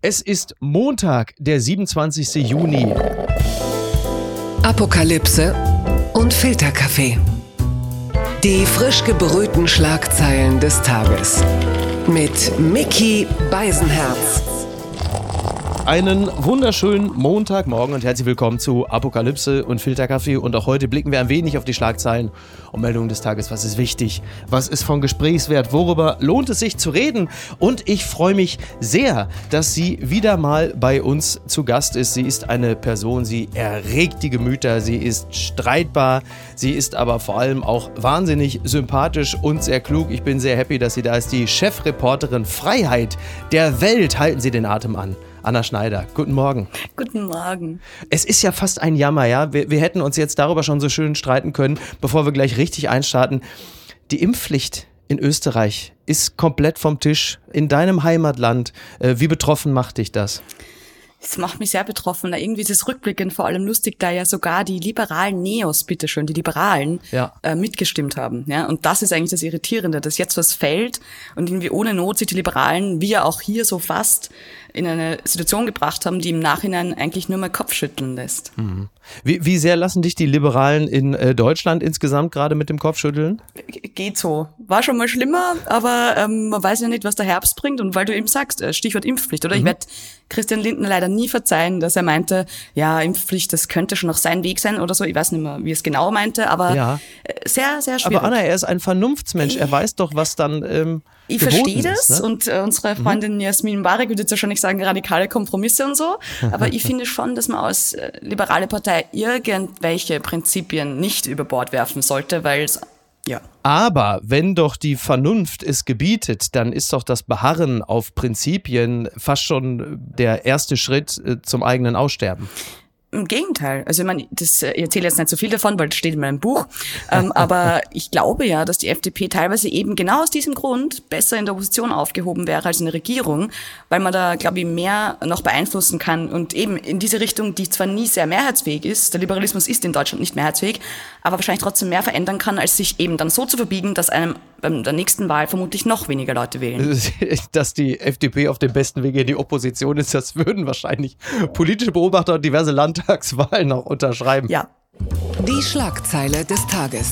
Es ist Montag, der 27. Juni. Apokalypse und Filterkaffee. Die frisch gebrühten Schlagzeilen des Tages. Mit Mickey Beisenherz. Einen wunderschönen Montagmorgen und herzlich willkommen zu Apokalypse und Filterkaffee. Und auch heute blicken wir ein wenig auf die Schlagzeilen und Meldungen des Tages. Was ist wichtig? Was ist von Gesprächswert? Worüber lohnt es sich zu reden? Und ich freue mich sehr, dass sie wieder mal bei uns zu Gast ist. Sie ist eine Person, sie erregt die Gemüter, sie ist streitbar, sie ist aber vor allem auch wahnsinnig sympathisch und sehr klug. Ich bin sehr happy, dass sie da ist. Die Chefreporterin Freiheit der Welt. Halten Sie den Atem an. Anna Schneider, guten Morgen. Guten Morgen. Es ist ja fast ein Jammer, ja. Wir, wir hätten uns jetzt darüber schon so schön streiten können, bevor wir gleich richtig einstarten. Die Impfpflicht in Österreich ist komplett vom Tisch. In deinem Heimatland, äh, wie betroffen macht dich das? Es macht mich sehr betroffen. Irgendwie ist es rückblickend vor allem lustig, da ja sogar die liberalen Neos, bitteschön, die Liberalen, ja. äh, mitgestimmt haben. Ja? Und das ist eigentlich das Irritierende, dass jetzt was fällt und irgendwie ohne Not sich die Liberalen, wie ja auch hier so fast, in eine Situation gebracht haben, die im Nachhinein eigentlich nur mal Kopfschütteln lässt. Mhm. Wie, wie sehr lassen dich die Liberalen in äh, Deutschland insgesamt gerade mit dem Kopfschütteln? Geht so. War schon mal schlimmer, aber ähm, man weiß ja nicht, was der Herbst bringt. Und weil du eben sagst, äh, Stichwort Impfpflicht, oder? Mhm. Ich werde Christian Lindner leider nie verzeihen, dass er meinte, ja, Impfpflicht, das könnte schon noch sein Weg sein oder so. Ich weiß nicht mehr, wie es genau meinte, aber ja. Äh, sehr, sehr schwierig. Aber Anna, er ist ein Vernunftsmensch. Er weiß doch, was dann ähm, ich verstehe das ne? und äh, unsere mhm. Freundin mhm. Jasmin Barek würde jetzt wahrscheinlich sagen, radikale Kompromisse und so. Aber ich finde schon, dass man als äh, liberale Partei irgendwelche Prinzipien nicht über Bord werfen sollte, weil es ja. Aber wenn doch die Vernunft es gebietet, dann ist doch das Beharren auf Prinzipien fast schon der erste Schritt äh, zum eigenen Aussterben. Im Gegenteil. Also ich meine, das, ich erzähle jetzt nicht so viel davon, weil das steht in meinem Buch. Ähm, aber ich glaube ja, dass die FDP teilweise eben genau aus diesem Grund besser in der Opposition aufgehoben wäre als in der Regierung, weil man da, glaube ich, mehr noch beeinflussen kann und eben in diese Richtung, die zwar nie sehr mehrheitsfähig ist, der Liberalismus ist in Deutschland nicht mehrheitsfähig, aber wahrscheinlich trotzdem mehr verändern kann, als sich eben dann so zu verbiegen, dass einem bei der nächsten Wahl vermutlich noch weniger Leute wählen. Dass die FDP auf dem besten Wege in die Opposition ist, das würden wahrscheinlich politische Beobachter und diverse Landtagswahlen auch unterschreiben. Ja. Die Schlagzeile des Tages.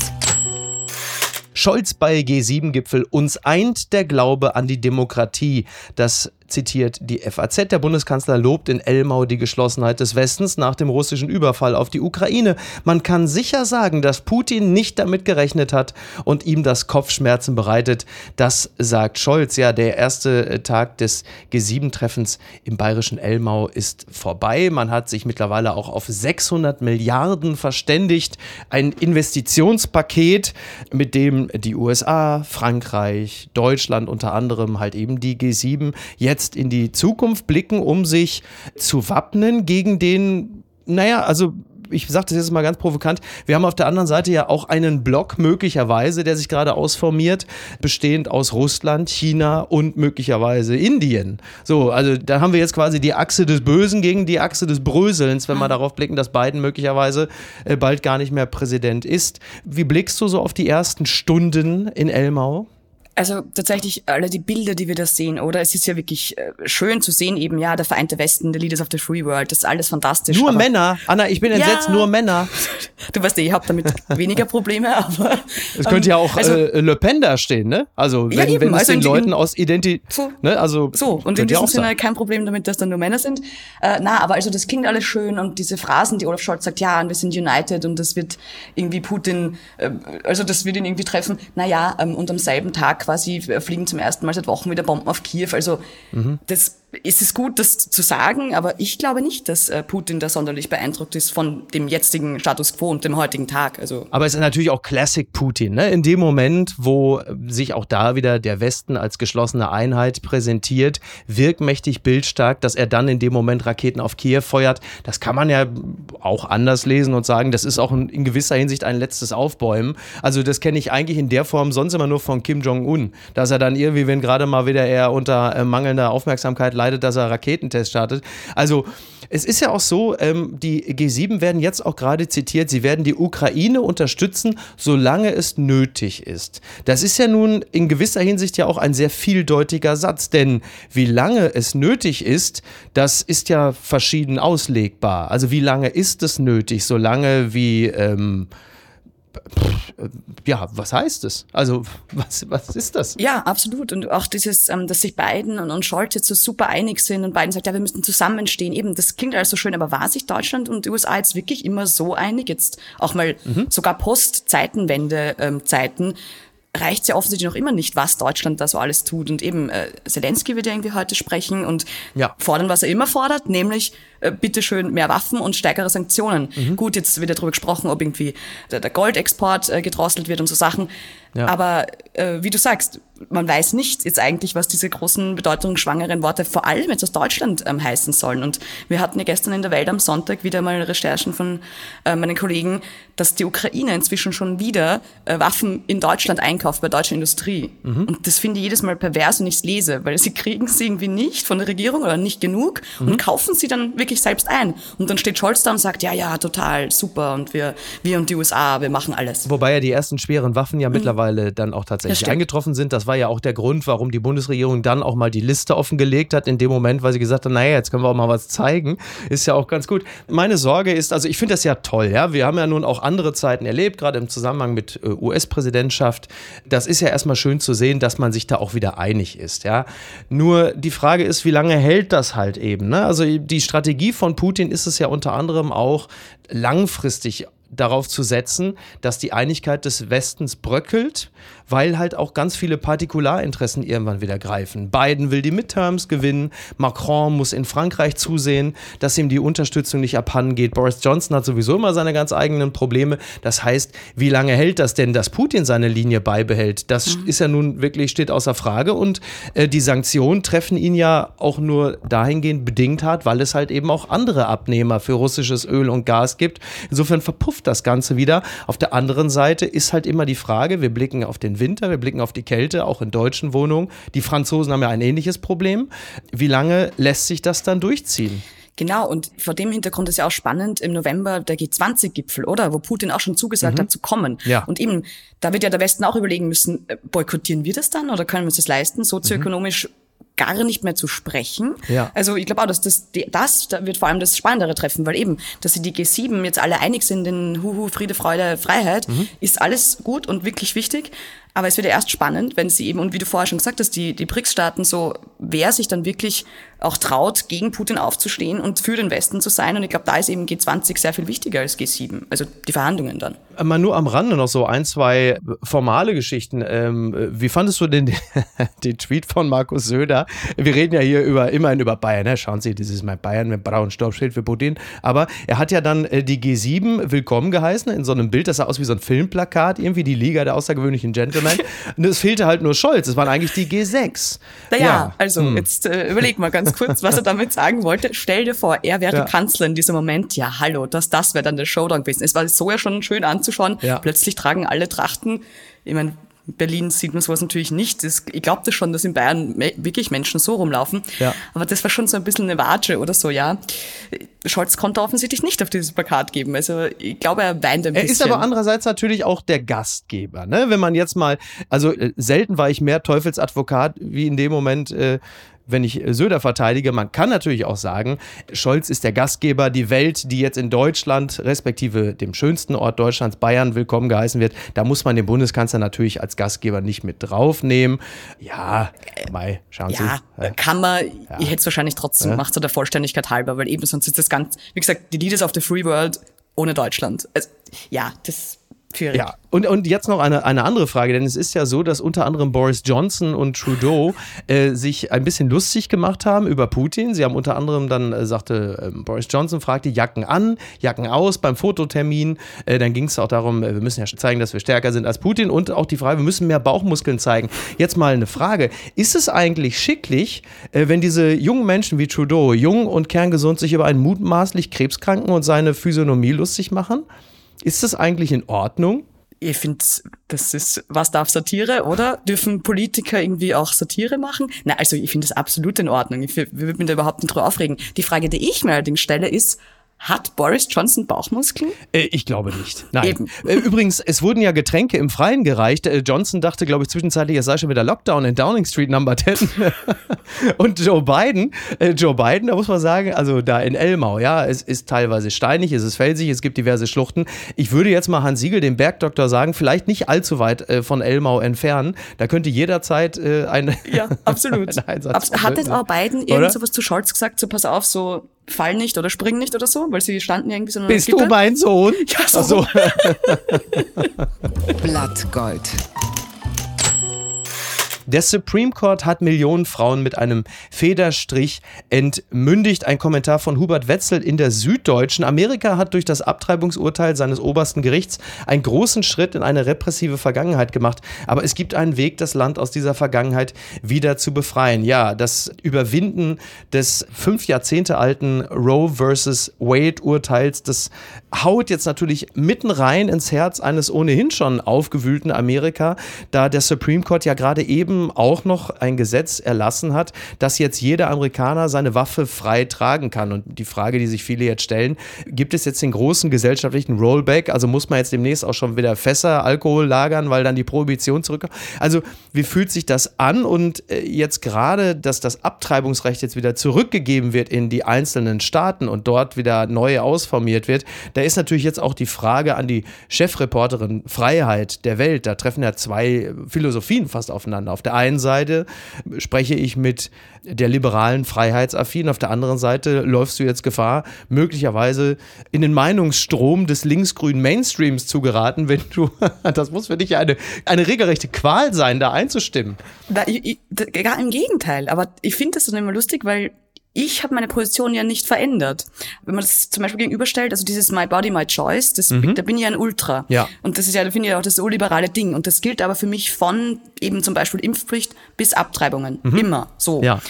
Scholz bei G7-Gipfel. Uns eint der Glaube an die Demokratie. Das zitiert die FAZ. Der Bundeskanzler lobt in Elmau die Geschlossenheit des Westens nach dem russischen Überfall auf die Ukraine. Man kann sicher sagen, dass Putin nicht damit gerechnet hat und ihm das Kopfschmerzen bereitet. Das sagt Scholz. Ja, der erste äh, Tag des G7-Treffens im bayerischen Elmau ist vorbei. Man hat sich mittlerweile auch auf 600 Milliarden verständigt. Ein Investitionspaket, mit dem die USA, Frankreich, Deutschland unter anderem halt eben die G7 jetzt jetzt in die Zukunft blicken, um sich zu wappnen gegen den, naja, also ich sage das jetzt mal ganz provokant, wir haben auf der anderen Seite ja auch einen Block möglicherweise, der sich gerade ausformiert, bestehend aus Russland, China und möglicherweise Indien. So, also da haben wir jetzt quasi die Achse des Bösen gegen die Achse des Bröselns, wenn wir darauf blicken, dass Biden möglicherweise äh, bald gar nicht mehr Präsident ist. Wie blickst du so auf die ersten Stunden in Elmau? Also tatsächlich alle die Bilder, die wir da sehen, oder? Es ist ja wirklich äh, schön zu sehen, eben, ja, der vereinte Westen, the Leaders of the Free World, das ist alles fantastisch. Nur Männer? Anna, ich bin entsetzt, ja, nur Männer. Du weißt eh, ich habe damit weniger Probleme, aber. Es könnte ja auch also, äh, Le Pen da stehen, ne? Also, wenn, ja, eben, wenn es also den Leuten aus Identität. So, ne? also, so, und in diesem Sinne kein Problem damit, dass da nur Männer sind. Äh, na, aber also das klingt alles schön und diese Phrasen, die Olaf Scholz sagt, ja, und wir sind united und das wird irgendwie Putin, äh, also das wird ihn irgendwie treffen. Naja, ähm, und am selben Tag quasi fliegen zum ersten Mal seit Wochen wieder Bomben auf Kiew. Also mhm. das ist es gut, das zu sagen, aber ich glaube nicht, dass äh, Putin da sonderlich beeindruckt ist von dem jetzigen Status quo und dem heutigen Tag. Also aber es ist natürlich auch Classic Putin. Ne? In dem Moment, wo sich auch da wieder der Westen als geschlossene Einheit präsentiert, wirkmächtig bildstark, dass er dann in dem Moment Raketen auf Kiew feuert, das kann man ja auch anders lesen und sagen, das ist auch in gewisser Hinsicht ein letztes Aufbäumen. Also das kenne ich eigentlich in der Form sonst immer nur von Kim Jong-un, dass er dann irgendwie, wenn gerade mal wieder er unter äh, mangelnder Aufmerksamkeit leidet, entscheidet, dass er Raketentest startet. Also es ist ja auch so, ähm, die G7 werden jetzt auch gerade zitiert, sie werden die Ukraine unterstützen, solange es nötig ist. Das ist ja nun in gewisser Hinsicht ja auch ein sehr vieldeutiger Satz, denn wie lange es nötig ist, das ist ja verschieden auslegbar. Also wie lange ist es nötig? Solange wie ähm, ja, was heißt es? Also, was, was ist das? Ja, absolut. Und auch dieses, ähm, dass sich Biden und, und Scholz jetzt so super einig sind und Biden sagt, ja, wir müssen zusammenstehen. Eben, das klingt alles so schön, aber war sich Deutschland und die USA jetzt wirklich immer so einig? Jetzt auch mal mhm. sogar Post-Zeitenwende-Zeiten. Ähm, reicht es ja offensichtlich noch immer nicht, was Deutschland da so alles tut. Und eben äh, Zelensky wird ja irgendwie heute sprechen und ja. fordern, was er immer fordert, nämlich äh, bitteschön mehr Waffen und stärkere Sanktionen. Mhm. Gut, jetzt wird ja darüber gesprochen, ob irgendwie der, der Goldexport äh, gedrosselt wird und so Sachen. Ja. Aber äh, wie du sagst, man weiß nicht jetzt eigentlich, was diese großen bedeutungsschwangeren Worte vor allem jetzt aus Deutschland ähm, heißen sollen. Und wir hatten ja gestern in der Welt am Sonntag wieder mal Recherchen von äh, meinen Kollegen, dass die Ukraine inzwischen schon wieder äh, Waffen in Deutschland einkauft, bei deutscher Industrie. Mhm. Und das finde ich jedes Mal pervers, wenn ich es lese, weil sie kriegen sie irgendwie nicht von der Regierung oder nicht genug mhm. und kaufen sie dann wirklich selbst ein. Und dann steht Scholz da und sagt, ja, ja, total, super und wir, wir und die USA, wir machen alles. Wobei ja die ersten schweren Waffen ja mhm. mittlerweile dann auch tatsächlich eingetroffen sind. Das war ja auch der Grund, warum die Bundesregierung dann auch mal die Liste offengelegt hat in dem Moment, weil sie gesagt hat, naja, jetzt können wir auch mal was zeigen. Ist ja auch ganz gut. Meine Sorge ist, also ich finde das ja toll, ja. Wir haben ja nun auch andere Zeiten erlebt, gerade im Zusammenhang mit äh, US-Präsidentschaft. Das ist ja erstmal schön zu sehen, dass man sich da auch wieder einig ist, ja. Nur die Frage ist, wie lange hält das halt eben, ne? Also die Strategie von Putin ist es ja unter anderem auch langfristig darauf zu setzen, dass die Einigkeit des Westens bröckelt, weil halt auch ganz viele Partikularinteressen irgendwann wieder greifen. Biden will die Midterms gewinnen, Macron muss in Frankreich zusehen, dass ihm die Unterstützung nicht abhanden geht. Boris Johnson hat sowieso immer seine ganz eigenen Probleme. Das heißt, wie lange hält das denn, dass Putin seine Linie beibehält? Das mhm. ist ja nun wirklich, steht außer Frage. Und äh, die Sanktionen treffen ihn ja auch nur dahingehend bedingt hart, weil es halt eben auch andere Abnehmer für russisches Öl und Gas gibt. Insofern verpufft das Ganze wieder. Auf der anderen Seite ist halt immer die Frage, wir blicken auf den Winter, wir blicken auf die Kälte, auch in deutschen Wohnungen. Die Franzosen haben ja ein ähnliches Problem. Wie lange lässt sich das dann durchziehen? Genau, und vor dem Hintergrund ist ja auch spannend im November der G20-Gipfel, oder? Wo Putin auch schon zugesagt mhm. hat zu kommen. Ja. Und eben, da wird ja der Westen auch überlegen müssen, äh, boykottieren wir das dann oder können wir uns das leisten, sozioökonomisch mhm gar nicht mehr zu sprechen. Ja. Also ich glaube auch, dass das, das da wird vor allem das Spannendere treffen, weil eben, dass sie die G7 jetzt alle einig sind in Huhu, Friede, Freude, Freiheit, mhm. ist alles gut und wirklich wichtig. Aber es wird ja erst spannend, wenn sie eben, und wie du vorher schon gesagt hast, die, die BRICS-Staaten so, wer sich dann wirklich auch traut, gegen Putin aufzustehen und für den Westen zu sein. Und ich glaube, da ist eben G20 sehr viel wichtiger als G7, also die Verhandlungen dann. Mal nur am Rande noch so ein, zwei formale Geschichten. Ähm, wie fandest du denn den, Tweet von Markus Söder? Wir reden ja hier über, immerhin über Bayern. Ne? Schauen Sie, das ist mein Bayern mit braunem Stoppschild für Putin. Aber er hat ja dann äh, die G7 willkommen geheißen in so einem Bild, das sah aus wie so ein Filmplakat, irgendwie die Liga der außergewöhnlichen Gentlemen. Und es fehlte halt nur Scholz. Es waren eigentlich die G6. Naja, ja. also hm. jetzt äh, überleg mal ganz kurz, was er damit sagen wollte. Stell dir vor, er wäre ja. Kanzler in diesem Moment. Ja, hallo, das, das wäre dann der Showdown gewesen. Es war so ja schon schön anzuschauen. Ja. Plötzlich tragen alle Trachten. Ich meine, Berlin sieht man sowas natürlich nicht. Das, ich glaube schon, dass in Bayern wirklich Menschen so rumlaufen. Ja. Aber das war schon so ein bisschen eine Watsche oder so, ja. Scholz konnte offensichtlich nicht auf dieses Plakat geben. Also ich glaube, er weint ein bisschen. Er ist aber andererseits natürlich auch der Gastgeber. Ne? Wenn man jetzt mal, also äh, selten war ich mehr Teufelsadvokat wie in dem Moment, äh, wenn ich Söder verteidige. Man kann natürlich auch sagen, Scholz ist der Gastgeber, die Welt, die jetzt in Deutschland, respektive dem schönsten Ort Deutschlands, Bayern, willkommen geheißen wird. Da muss man den Bundeskanzler natürlich als Gastgeber nicht mit draufnehmen. Ja, Mai, schauen Sie. Ja, kann man, ja. ich hätte es wahrscheinlich trotzdem ja. gemacht, so der Vollständigkeit halber, weil eben sonst ist das ganz, wie gesagt, die Leaders of the Free World ohne Deutschland. Also, ja, das Schwierig. Ja, und, und jetzt noch eine, eine andere Frage, denn es ist ja so, dass unter anderem Boris Johnson und Trudeau äh, sich ein bisschen lustig gemacht haben über Putin. Sie haben unter anderem dann, äh, sagte äh, Boris Johnson, fragte Jacken an, Jacken aus beim Fototermin. Äh, dann ging es auch darum, äh, wir müssen ja zeigen, dass wir stärker sind als Putin und auch die Frage, wir müssen mehr Bauchmuskeln zeigen. Jetzt mal eine Frage, ist es eigentlich schicklich, äh, wenn diese jungen Menschen wie Trudeau, jung und kerngesund, sich über einen mutmaßlich Krebskranken und seine Physiognomie lustig machen? Ist das eigentlich in Ordnung? ich finde, das ist, was darf Satire, oder? Dürfen Politiker irgendwie auch Satire machen? Na, also ich finde das absolut in Ordnung. Ich würde mich da überhaupt nicht drüber aufregen. Die Frage, die ich mir allerdings stelle, ist, hat Boris Johnson Bauchmuskeln? Äh, ich glaube nicht. Nein. Eben. Äh, übrigens, es wurden ja Getränke im Freien gereicht. Äh, Johnson dachte, glaube ich, zwischenzeitlich, es sei schon wieder Lockdown in Downing Street Number 10. Und Joe Biden, äh, Joe Biden, da muss man sagen, also da in Elmau, ja, es ist teilweise steinig, es ist felsig, es gibt diverse Schluchten. Ich würde jetzt mal Hans Siegel, dem Bergdoktor, sagen, vielleicht nicht allzu weit äh, von Elmau entfernen. Da könnte jederzeit äh, ein, ja, absolut. ein Einsatz Abs Hat jetzt auch Biden irgend sowas zu Scholz gesagt, so pass auf, so fall nicht oder spring nicht oder so, weil sie standen irgendwie so in einer Bist du mein Sohn? Ja, so. so. Blattgold. Der Supreme Court hat Millionen Frauen mit einem Federstrich entmündigt. Ein Kommentar von Hubert Wetzel in der Süddeutschen. Amerika hat durch das Abtreibungsurteil seines obersten Gerichts einen großen Schritt in eine repressive Vergangenheit gemacht. Aber es gibt einen Weg, das Land aus dieser Vergangenheit wieder zu befreien. Ja, das Überwinden des fünf Jahrzehnte alten Roe versus Wade Urteils, das haut jetzt natürlich mitten rein ins Herz eines ohnehin schon aufgewühlten Amerika, da der Supreme Court ja gerade eben eben auch noch ein Gesetz erlassen hat, dass jetzt jeder Amerikaner seine Waffe frei tragen kann. Und die Frage, die sich viele jetzt stellen, gibt es jetzt den großen gesellschaftlichen Rollback? Also muss man jetzt demnächst auch schon wieder Fässer, Alkohol lagern, weil dann die Prohibition zurückkommt? Also wie fühlt sich das an? Und äh, jetzt gerade, dass das Abtreibungsrecht jetzt wieder zurückgegeben wird in die einzelnen Staaten und dort wieder neu ausformiert wird, da ist natürlich jetzt auch die Frage an die Chefreporterin Freiheit der Welt. Da treffen ja zwei Philosophien fast aufeinander. Auf der einen Seite spreche ich mit der liberalen Freiheitsaffin, auf der anderen Seite läufst du jetzt Gefahr, möglicherweise in den Meinungsstrom des linksgrünen Mainstreams zu geraten, wenn du, das muss für dich eine, eine regelrechte Qual sein, da einzustimmen. Da, ich, ich, gar im Gegenteil, aber ich finde das dann immer lustig, weil ich habe meine Position ja nicht verändert. Wenn man das zum Beispiel gegenüberstellt, also dieses My Body, My Choice, das, mhm. da bin ich ja ein Ultra. Ja. Und das ist ja, da finde ich auch das so liberale Ding. Und das gilt aber für mich von eben zum Beispiel Impfpflicht bis Abtreibungen. Mhm. Immer so. Ja.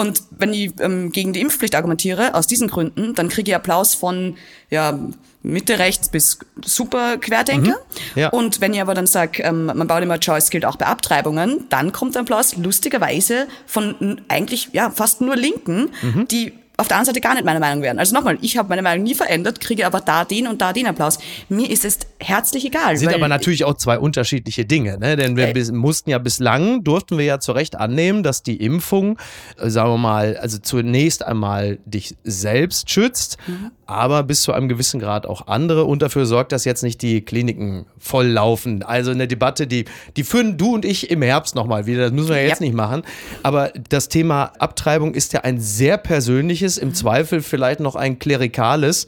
Und wenn ich ähm, gegen die Impfpflicht argumentiere, aus diesen Gründen, dann kriege ich Applaus von ja, Mitte rechts bis super Querdenker. Mhm, ja. Und wenn ich aber dann sage, ähm, man baut immer Choice gilt auch bei Abtreibungen, dann kommt ein Applaus lustigerweise von eigentlich ja fast nur Linken, mhm. die auf der anderen Seite gar nicht meine Meinung wären. Also nochmal, ich habe meine Meinung nie verändert, kriege aber da den und da den Applaus. Mir ist es herzlich egal. Sind aber natürlich auch zwei unterschiedliche Dinge, ne? denn wir äh, mussten ja bislang, durften wir ja zu Recht annehmen, dass die Impfung, äh, sagen wir mal, also zunächst einmal dich selbst schützt, mhm. aber bis zu einem gewissen Grad auch andere und dafür sorgt, dass jetzt nicht die Kliniken voll laufen. Also eine Debatte, die, die führen du und ich im Herbst nochmal wieder, das müssen wir jetzt ja. nicht machen. Aber das Thema Abtreibung ist ja ein sehr persönliches im Zweifel vielleicht noch ein klerikales.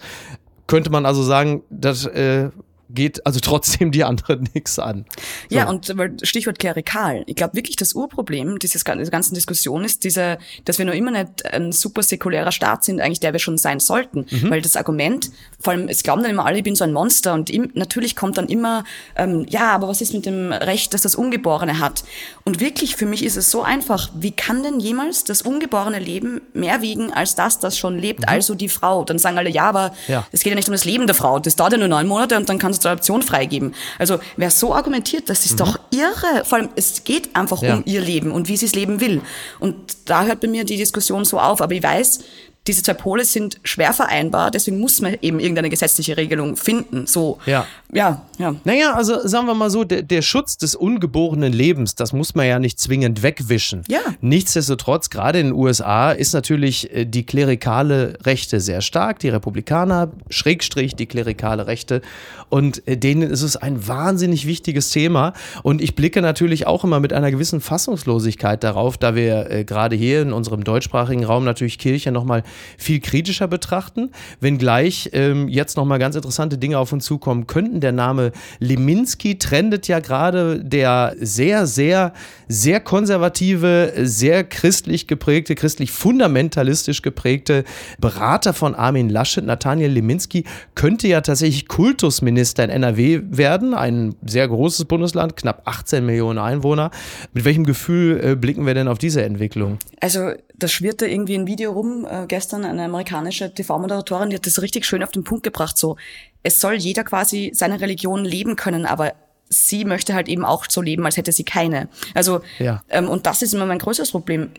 Könnte man also sagen, das äh, geht also trotzdem die anderen nichts an. So. Ja, und Stichwort klerikal. Ich glaube wirklich, das Urproblem dieses, dieser ganzen Diskussion ist dieser, dass wir noch immer nicht ein super säkulärer Staat sind, eigentlich der wir schon sein sollten. Mhm. Weil das Argument, vor allem, es glauben dann immer alle, ich bin so ein Monster und im, natürlich kommt dann immer, ähm, ja, aber was ist mit dem Recht, dass das Ungeborene hat? Und wirklich, für mich ist es so einfach, wie kann denn jemals das ungeborene Leben mehr wiegen als das, das schon lebt, mhm. also die Frau? Dann sagen alle, ja, aber ja. es geht ja nicht um das Leben der Frau, das dauert ja nur neun Monate und dann kannst zur Adoption freigeben. Also wer so argumentiert, das ist mhm. doch irre. Vor allem, es geht einfach ja. um ihr Leben und wie sie es leben will. Und da hört bei mir die Diskussion so auf. Aber ich weiß, diese zwei Pole sind schwer vereinbar, deswegen muss man eben irgendeine gesetzliche Regelung finden. So, ja, ja. ja. Naja, also sagen wir mal so, der, der Schutz des ungeborenen Lebens, das muss man ja nicht zwingend wegwischen. Ja. Nichtsdestotrotz, gerade in den USA ist natürlich äh, die klerikale Rechte sehr stark, die Republikaner, Schrägstrich, die klerikale Rechte. Und äh, denen ist es ein wahnsinnig wichtiges Thema. Und ich blicke natürlich auch immer mit einer gewissen Fassungslosigkeit darauf, da wir äh, gerade hier in unserem deutschsprachigen Raum natürlich Kirche nochmal viel kritischer betrachten, wenngleich ähm, jetzt nochmal ganz interessante Dinge auf uns zukommen könnten. Der Name Leminski trendet ja gerade der sehr, sehr, sehr konservative, sehr christlich geprägte, christlich fundamentalistisch geprägte Berater von Armin Laschet, Nathaniel Leminski, könnte ja tatsächlich Kultusminister in NRW werden, ein sehr großes Bundesland, knapp 18 Millionen Einwohner. Mit welchem Gefühl äh, blicken wir denn auf diese Entwicklung? Also, das schwirrte irgendwie ein Video rum, äh, gestern eine amerikanische TV-Moderatorin, die hat das richtig schön auf den Punkt gebracht, so, es soll jeder quasi seine Religion leben können, aber sie möchte halt eben auch so leben, als hätte sie keine. Also, ja. ähm, und das ist immer mein größtes Problem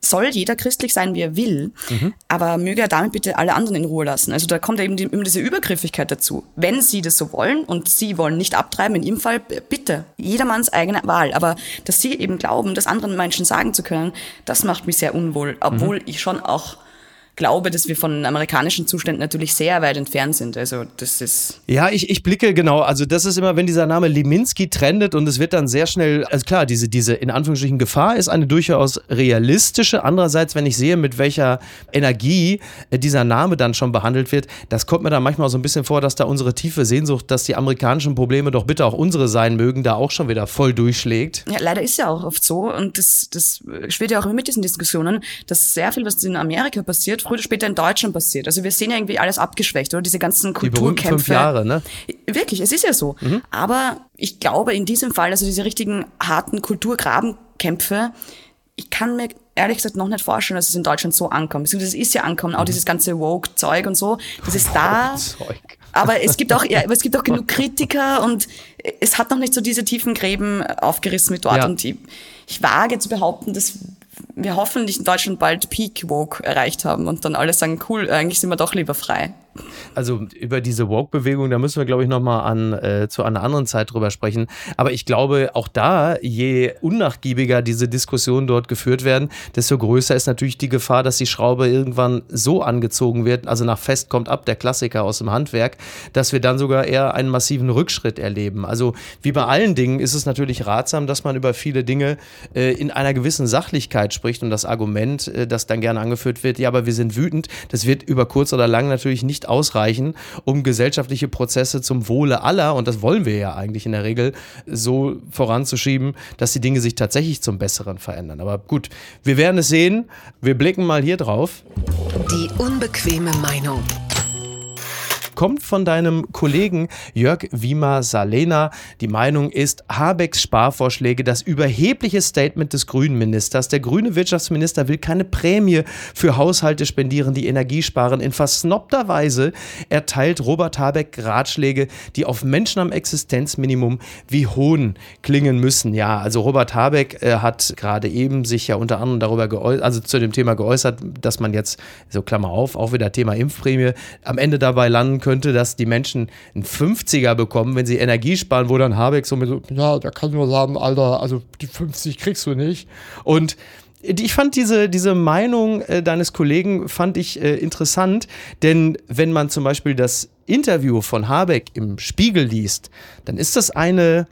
soll jeder christlich sein, wie er will, mhm. aber möge er damit bitte alle anderen in Ruhe lassen. Also da kommt eben die, immer diese Übergriffigkeit dazu. Wenn sie das so wollen und sie wollen nicht abtreiben, in ihrem Fall bitte, jedermanns eigene Wahl. Aber dass sie eben glauben, das anderen Menschen sagen zu können, das macht mich sehr unwohl, obwohl mhm. ich schon auch glaube, dass wir von amerikanischen Zuständen natürlich sehr weit entfernt sind. Also das ist. Ja, ich, ich blicke genau. Also das ist immer, wenn dieser Name Liminski trendet und es wird dann sehr schnell, also klar, diese, diese in Anführungsstrichen Gefahr ist eine durchaus realistische. Andererseits, wenn ich sehe, mit welcher Energie äh, dieser Name dann schon behandelt wird, das kommt mir dann manchmal so ein bisschen vor, dass da unsere tiefe Sehnsucht, dass die amerikanischen Probleme doch bitte auch unsere sein mögen, da auch schon wieder voll durchschlägt. Ja, leider ist ja auch oft so und das, das schwirrt ja auch immer mit diesen Diskussionen, dass sehr viel, was in Amerika passiert, früher oder später in Deutschland passiert. Also wir sehen ja irgendwie alles abgeschwächt, oder? Diese ganzen Kulturkämpfe. Die fünf Jahre, ne? Wirklich, es ist ja so. Mhm. Aber ich glaube in diesem Fall, also diese richtigen harten Kulturgrabenkämpfe, ich kann mir ehrlich gesagt noch nicht vorstellen, dass es in Deutschland so ankommt. Es ist ja ankommen, auch mhm. dieses ganze Woke-Zeug und so. Das ist da. Aber es gibt auch, ja, es gibt auch genug Kritiker und es hat noch nicht so diese tiefen Gräben aufgerissen mit dort. Ja. Und ich, ich wage zu behaupten, dass wir hoffentlich in Deutschland bald Peak Woke erreicht haben und dann alle sagen, cool, eigentlich sind wir doch lieber frei. Also über diese Woke-Bewegung, da müssen wir, glaube ich, nochmal an, äh, zu einer anderen Zeit drüber sprechen. Aber ich glaube, auch da, je unnachgiebiger diese Diskussionen dort geführt werden, desto größer ist natürlich die Gefahr, dass die Schraube irgendwann so angezogen wird, also nach Fest kommt ab, der Klassiker aus dem Handwerk, dass wir dann sogar eher einen massiven Rückschritt erleben. Also wie bei allen Dingen ist es natürlich ratsam, dass man über viele Dinge äh, in einer gewissen Sachlichkeit spricht und das Argument, äh, das dann gerne angeführt wird, ja, aber wir sind wütend, das wird über kurz oder lang natürlich nicht ausreichen, um gesellschaftliche Prozesse zum Wohle aller, und das wollen wir ja eigentlich in der Regel, so voranzuschieben, dass die Dinge sich tatsächlich zum Besseren verändern. Aber gut, wir werden es sehen. Wir blicken mal hier drauf. Die unbequeme Meinung kommt von deinem Kollegen Jörg Wiemer-Salena. Die Meinung ist, Habecks Sparvorschläge das überhebliche Statement des grünen Ministers. Der grüne Wirtschaftsminister will keine Prämie für Haushalte spendieren, die Energie sparen. In versnobter Weise erteilt Robert Habeck Ratschläge, die auf Menschen am Existenzminimum wie Hohn klingen müssen. Ja, also Robert Habeck äh, hat gerade eben sich ja unter anderem darüber geäußert, also zu dem Thema geäußert, dass man jetzt, so Klammer auf, auch wieder Thema Impfprämie, am Ende dabei landen könnte, könnte, dass die Menschen einen 50er bekommen, wenn sie Energie sparen, wo dann Habeck so mit so, ja, der kann nur sagen, Alter, also die 50 kriegst du nicht. Und ich fand diese, diese Meinung äh, deines Kollegen fand ich äh, interessant, denn wenn man zum Beispiel das Interview von Habeck im Spiegel liest, dann ist das eine,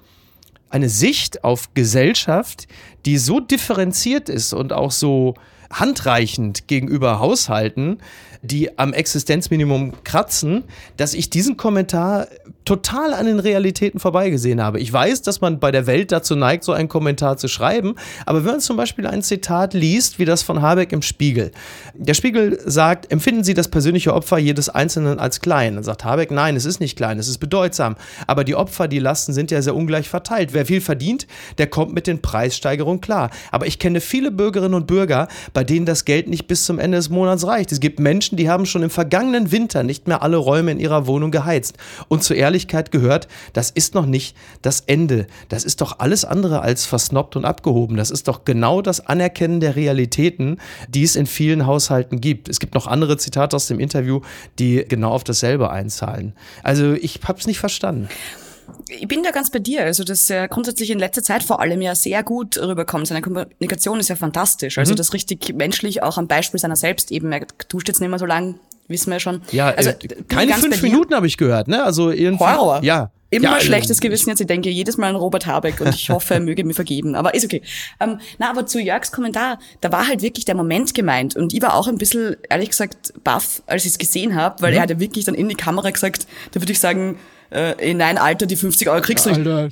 eine Sicht auf Gesellschaft, die so differenziert ist und auch so handreichend gegenüber Haushalten, die am Existenzminimum kratzen, dass ich diesen Kommentar total an den Realitäten vorbeigesehen habe. Ich weiß, dass man bei der Welt dazu neigt, so einen Kommentar zu schreiben, aber wenn man zum Beispiel ein Zitat liest, wie das von Habeck im Spiegel. Der Spiegel sagt, empfinden Sie das persönliche Opfer jedes Einzelnen als klein? Dann sagt Habeck, nein, es ist nicht klein, es ist bedeutsam. Aber die Opfer, die Lasten sind ja sehr ungleich verteilt. Wer viel verdient, der kommt mit den Preissteigerungen klar. Aber ich kenne viele Bürgerinnen und Bürger, bei denen das Geld nicht bis zum Ende des Monats reicht. Es gibt Menschen, die haben schon im vergangenen Winter nicht mehr alle Räume in ihrer Wohnung geheizt. Und zur Ehrlichkeit gehört, das ist noch nicht das Ende. Das ist doch alles andere als versnobbt und abgehoben. Das ist doch genau das Anerkennen der Realitäten, die es in vielen Haushalten gibt. Es gibt noch andere Zitate aus dem Interview, die genau auf dasselbe einzahlen. Also ich habe es nicht verstanden. Ich bin da ganz bei dir. Also, dass er grundsätzlich in letzter Zeit vor allem ja sehr gut rüberkommt. Seine Kommunikation ist ja fantastisch. Also, mhm. das richtig menschlich auch am Beispiel seiner selbst eben. Er duscht jetzt nicht mehr so lang, wissen wir ja schon. Ja, also, äh, keine fünf Minuten habe ich gehört, ne? Also irgendwie. Horror. Ja. Immer ja, schlechtes Gewissen jetzt. Ich denke jedes Mal an Robert Habeck und ich hoffe, er möge mir vergeben. Aber ist okay. Ähm, na, aber zu Jörgs Kommentar, da war halt wirklich der Moment gemeint. Und ich war auch ein bisschen, ehrlich gesagt, baff, als ich es gesehen habe, weil mhm. er hat ja wirklich dann in die Kamera gesagt, da würde ich sagen, äh, nein, Alter, die 50 Euro kriegst du nicht. Alter,